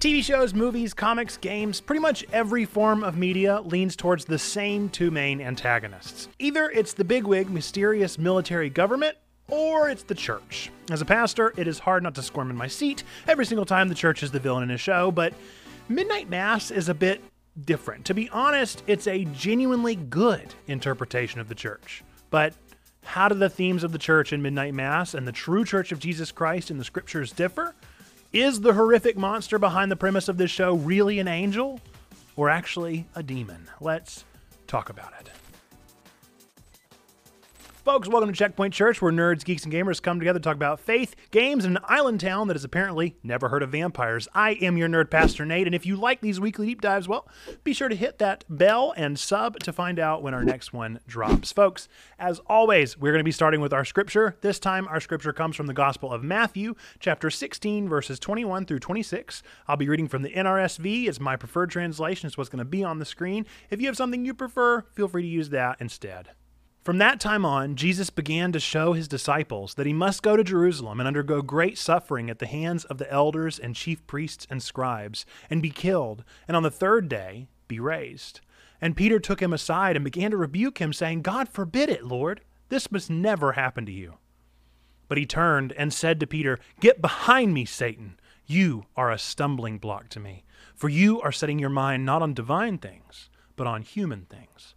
TV shows, movies, comics, games, pretty much every form of media leans towards the same two main antagonists. Either it's the bigwig, mysterious military government, or it's the church. As a pastor, it is hard not to squirm in my seat every single time the church is the villain in a show, but Midnight Mass is a bit different. To be honest, it's a genuinely good interpretation of the church. But how do the themes of the church in Midnight Mass and the true church of Jesus Christ in the scriptures differ? Is the horrific monster behind the premise of this show really an angel or actually a demon? Let's talk about it. Folks, welcome to Checkpoint Church, where nerds, geeks, and gamers come together to talk about faith, games, and an island town that has apparently never heard of vampires. I am your nerd pastor, Nate, and if you like these weekly deep dives, well, be sure to hit that bell and sub to find out when our next one drops. Folks, as always, we're going to be starting with our scripture. This time, our scripture comes from the Gospel of Matthew, chapter 16, verses 21 through 26. I'll be reading from the NRSV. It's my preferred translation. It's what's going to be on the screen. If you have something you prefer, feel free to use that instead. From that time on, Jesus began to show his disciples that he must go to Jerusalem and undergo great suffering at the hands of the elders and chief priests and scribes, and be killed, and on the third day be raised. And Peter took him aside and began to rebuke him, saying, God forbid it, Lord. This must never happen to you. But he turned and said to Peter, Get behind me, Satan. You are a stumbling block to me, for you are setting your mind not on divine things, but on human things.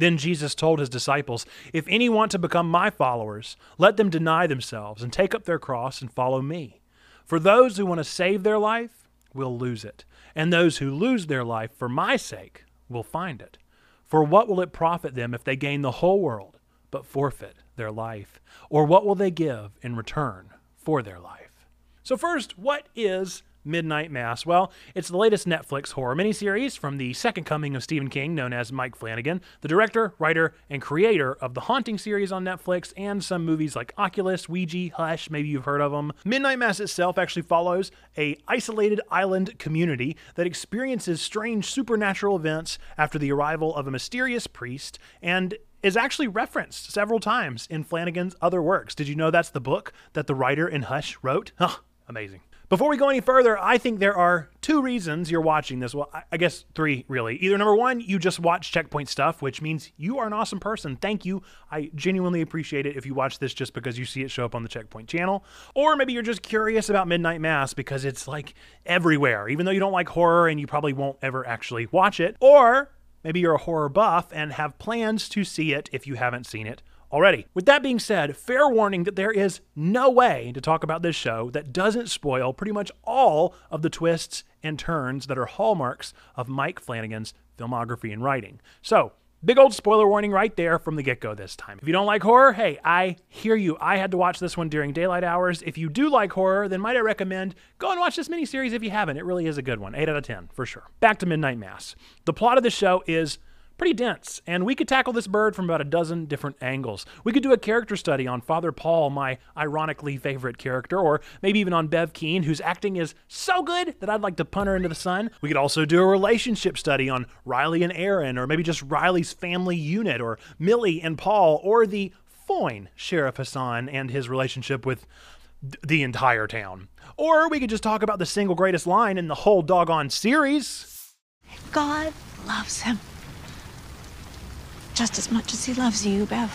Then Jesus told his disciples, If any want to become my followers, let them deny themselves and take up their cross and follow me. For those who want to save their life will lose it, and those who lose their life for my sake will find it. For what will it profit them if they gain the whole world but forfeit their life? Or what will they give in return for their life? So, first, what is Midnight Mass? Well, it's the latest Netflix horror miniseries from the second coming of Stephen King, known as Mike Flanagan, the director, writer, and creator of the Haunting series on Netflix and some movies like Oculus, Ouija, Hush, maybe you've heard of them. Midnight Mass itself actually follows a isolated island community that experiences strange supernatural events after the arrival of a mysterious priest and is actually referenced several times in Flanagan's other works. Did you know that's the book that the writer in Hush wrote? Huh, amazing. Before we go any further, I think there are two reasons you're watching this. Well, I guess three really. Either number one, you just watch Checkpoint stuff, which means you are an awesome person. Thank you. I genuinely appreciate it if you watch this just because you see it show up on the Checkpoint channel. Or maybe you're just curious about Midnight Mass because it's like everywhere, even though you don't like horror and you probably won't ever actually watch it. Or maybe you're a horror buff and have plans to see it if you haven't seen it already. With that being said, fair warning that there is no way to talk about this show that doesn't spoil pretty much all of the twists and turns that are hallmarks of Mike Flanagan's filmography and writing. So, Big old spoiler warning right there from the get go this time. If you don't like horror, hey, I hear you. I had to watch this one during daylight hours. If you do like horror, then might I recommend go and watch this miniseries if you haven't. It really is a good one. 8 out of 10, for sure. Back to Midnight Mass. The plot of the show is pretty dense, and we could tackle this bird from about a dozen different angles. We could do a character study on Father Paul, my ironically favorite character, or maybe even on Bev Keane, whose acting is so good that I'd like to punt her into the sun. We could also do a relationship study on Riley and Erin, or maybe just Riley's family unit, or Millie and Paul, or the Foyne Sheriff Hassan and his relationship with the entire town. Or we could just talk about the single greatest line in the whole doggone series. God loves him just as much as he loves you, Bev.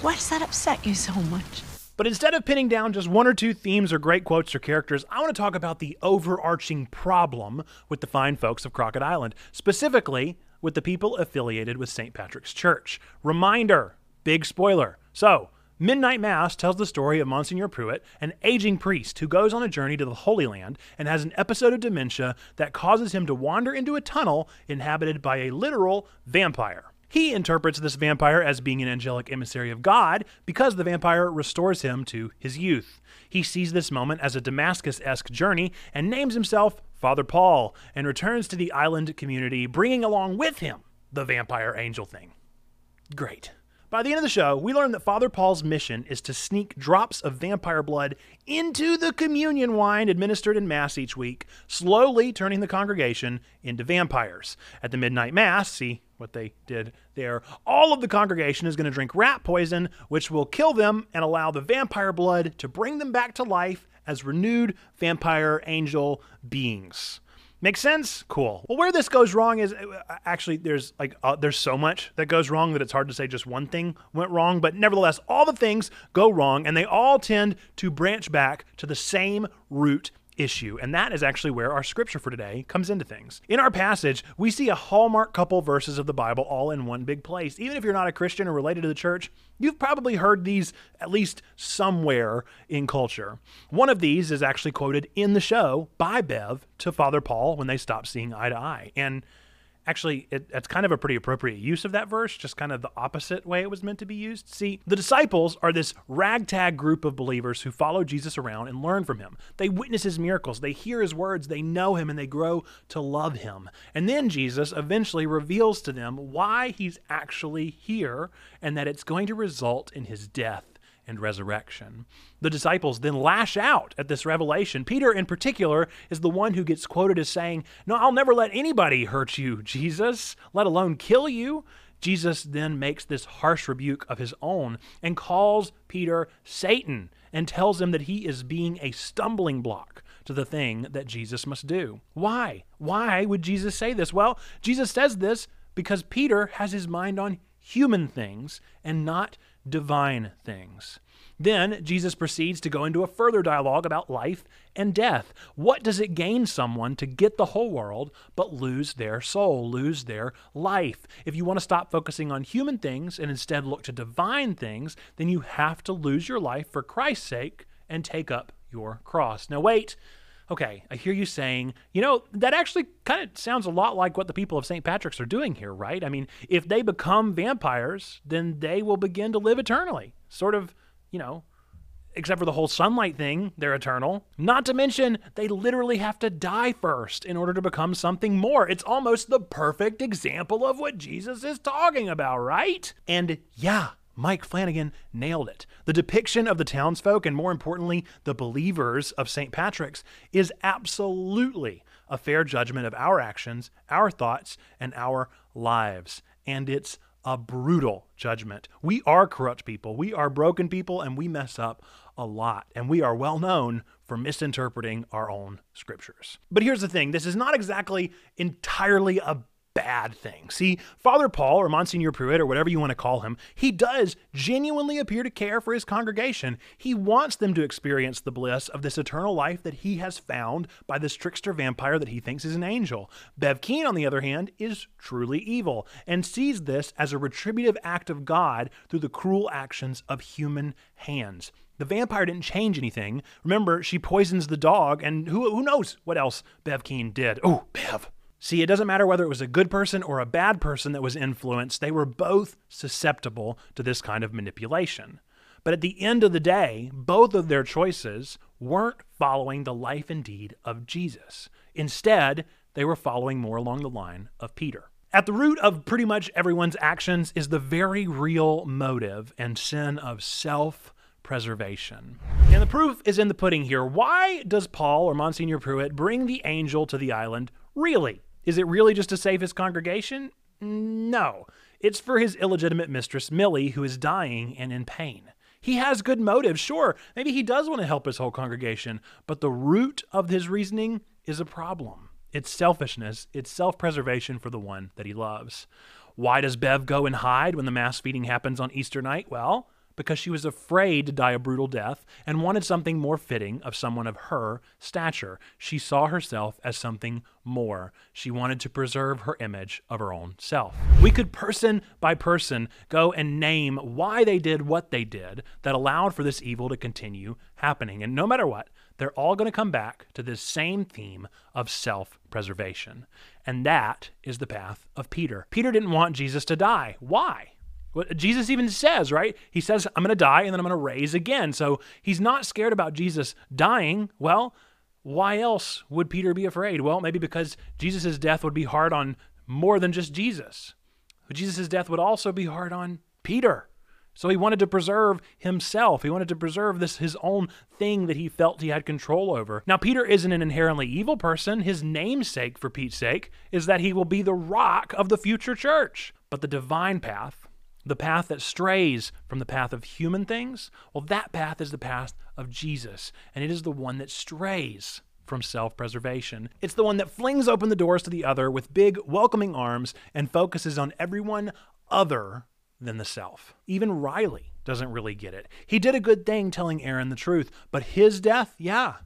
Why does that upset you so much? But instead of pinning down just one or two themes or great quotes or characters, I want to talk about the overarching problem with the fine folks of Crockett Island, specifically with the people affiliated with St. Patrick's Church. Reminder, big spoiler. So, Midnight Mass tells the story of Monsignor Pruitt, an aging priest who goes on a journey to the Holy Land and has an episode of dementia that causes him to wander into a tunnel inhabited by a literal vampire. He interprets this vampire as being an angelic emissary of God because the vampire restores him to his youth. He sees this moment as a Damascus esque journey and names himself Father Paul and returns to the island community, bringing along with him the vampire angel thing. Great. By the end of the show, we learn that Father Paul's mission is to sneak drops of vampire blood into the communion wine administered in Mass each week, slowly turning the congregation into vampires. At the midnight Mass, see what they did there, all of the congregation is going to drink rat poison, which will kill them and allow the vampire blood to bring them back to life as renewed vampire angel beings. Makes sense? Cool. Well, where this goes wrong is uh, actually there's like uh, there's so much that goes wrong that it's hard to say just one thing went wrong, but nevertheless all the things go wrong and they all tend to branch back to the same root issue. And that is actually where our scripture for today comes into things. In our passage, we see a hallmark couple verses of the Bible all in one big place. Even if you're not a Christian or related to the church, you've probably heard these at least somewhere in culture. One of these is actually quoted in the show by Bev to Father Paul when they stop seeing eye to eye. And actually it, it's kind of a pretty appropriate use of that verse just kind of the opposite way it was meant to be used. See the disciples are this ragtag group of believers who follow jesus around and learn from him. They witness his miracles. They hear his words. They know him and they grow to love him. And then jesus eventually reveals to them why he's actually here and that it's going to result in his death and resurrection. The disciples then lash out at this revelation. Peter, in particular, is the one who gets quoted as saying, No, I'll never let anybody hurt you, Jesus, let alone kill you. Jesus then makes this harsh rebuke of his own and calls Peter Satan and tells him that he is being a stumbling block to the thing that Jesus must do. Why? Why would Jesus say this? Well, Jesus says this because Peter has his mind on human things and not divine things. Then Jesus proceeds to go into a further dialogue about life and death. What does it gain someone to get the whole world but lose their soul, lose their life? If you want to stop focusing on human things and instead look to divine things, then you have to lose your life for Christ's sake and take up your cross. Now, wait. Okay, I hear you saying, you know, that actually kind of sounds a lot like what the people of St. Patrick's are doing here, right? I mean, if they become vampires, then they will begin to live eternally. Sort of, you know, except for the whole sunlight thing, they're eternal. Not to mention, they literally have to die first in order to become something more. It's almost the perfect example of what Jesus is talking about, right? And yeah, Mike Flanagan nailed it. The depiction of the townsfolk, and more importantly, the believers of St. Patrick's, is absolutely a fair judgment of our actions, our thoughts, and our lives. And it's a brutal judgment. We are corrupt people, we are broken people, and we mess up a lot. And we are well known for misinterpreting our own scriptures. But here's the thing this is not exactly entirely a bad thing. See, Father Paul, or Monsignor Pruitt, or whatever you want to call him, he does genuinely appear to care for his congregation. He wants them to experience the bliss of this eternal life that he has found by this trickster vampire that he thinks is an angel. Bev Keane, on the other hand, is truly evil and sees this as a retributive act of God through the cruel actions of human hands. The vampire didn't change anything. Remember, she poisons the dog, and who, who knows what else Bev Keane did. Oh, Bev. See, it doesn't matter whether it was a good person or a bad person that was influenced, they were both susceptible to this kind of manipulation. But at the end of the day, both of their choices weren't following the life and deed of Jesus. Instead, they were following more along the line of Peter. At the root of pretty much everyone's actions is the very real motive and sin of self preservation. And the proof is in the pudding here. Why does Paul or Monsignor Pruitt bring the angel to the island really? Is it really just to save his congregation? No. It's for his illegitimate mistress, Millie, who is dying and in pain. He has good motives, sure. Maybe he does want to help his whole congregation, but the root of his reasoning is a problem. It's selfishness, it's self preservation for the one that he loves. Why does Bev go and hide when the mass feeding happens on Easter night? Well, because she was afraid to die a brutal death and wanted something more fitting of someone of her stature. She saw herself as something more. She wanted to preserve her image of her own self. We could person by person go and name why they did what they did that allowed for this evil to continue happening. And no matter what, they're all going to come back to this same theme of self preservation. And that is the path of Peter. Peter didn't want Jesus to die. Why? What Jesus even says, right? He says, I'm going to die and then I'm going to raise again. So he's not scared about Jesus dying. Well, why else would Peter be afraid? Well, maybe because Jesus' death would be hard on more than just Jesus. Jesus' death would also be hard on Peter. So he wanted to preserve himself. He wanted to preserve this his own thing that he felt he had control over. Now Peter isn't an inherently evil person. His namesake for Pete's sake is that he will be the rock of the future church. But the divine path The path that strays from the path of human things, well, that path is the path of Jesus, and it is the one that strays from self preservation. It's the one that flings open the doors to the other with big, welcoming arms and focuses on everyone other than the self. Even Riley doesn't really get it. He did a good thing telling Erin the truth, but his death, yeah,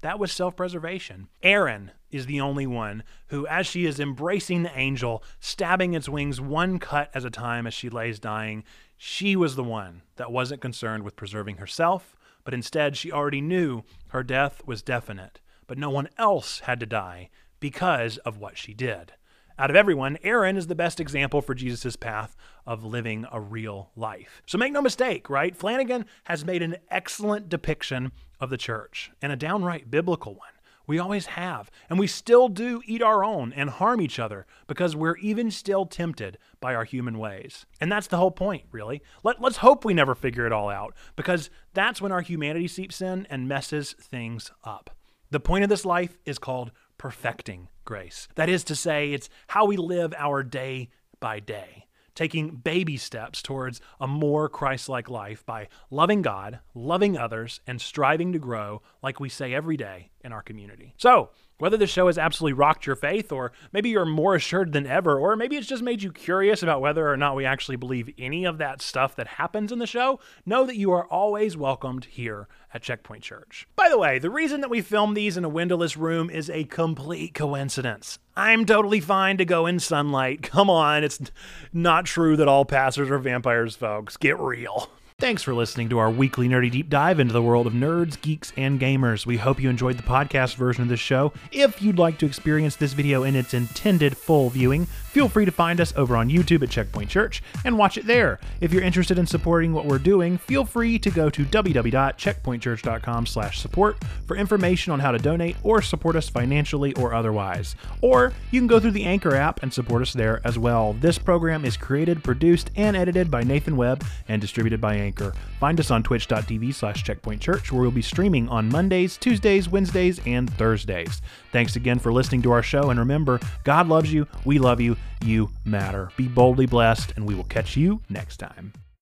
that was self preservation. Erin is the only one who, as she is embracing the angel, stabbing its wings one cut at a time as she lays dying, she was the one that wasn't concerned with preserving herself, but instead she already knew her death was definite. But no one else had to die because of what she did. Out of everyone, Erin is the best example for Jesus' path of living a real life. So make no mistake, right? Flanagan has made an excellent depiction of the church and a downright biblical one. We always have, and we still do eat our own and harm each other because we're even still tempted by our human ways. And that's the whole point, really. Let, let's hope we never figure it all out because that's when our humanity seeps in and messes things up. The point of this life is called perfecting grace. That is to say, it's how we live our day by day, taking baby steps towards a more Christ like life by loving God, loving others, and striving to grow, like we say every day in our community. So, whether the show has absolutely rocked your faith, or maybe you're more assured than ever, or maybe it's just made you curious about whether or not we actually believe any of that stuff that happens in the show, know that you are always welcomed here at Checkpoint Church. By the way, the reason that we film these in a windowless room is a complete coincidence. I'm totally fine to go in sunlight. Come on, it's not true that all pastors are vampires, folks. Get real. Thanks for listening to our weekly nerdy deep dive into the world of nerds, geeks, and gamers. We hope you enjoyed the podcast version of this show. If you'd like to experience this video in its intended full viewing, feel free to find us over on YouTube at Checkpoint Church and watch it there. If you're interested in supporting what we're doing, feel free to go to www.checkpointchurch.com/support for information on how to donate or support us financially or otherwise. Or you can go through the Anchor app and support us there as well. This program is created, produced, and edited by Nathan Webb and distributed by Anchor. Find us on twitch.tv slash checkpointchurch, where we'll be streaming on Mondays, Tuesdays, Wednesdays, and Thursdays. Thanks again for listening to our show, and remember, God loves you, we love you, you matter. Be boldly blessed, and we will catch you next time.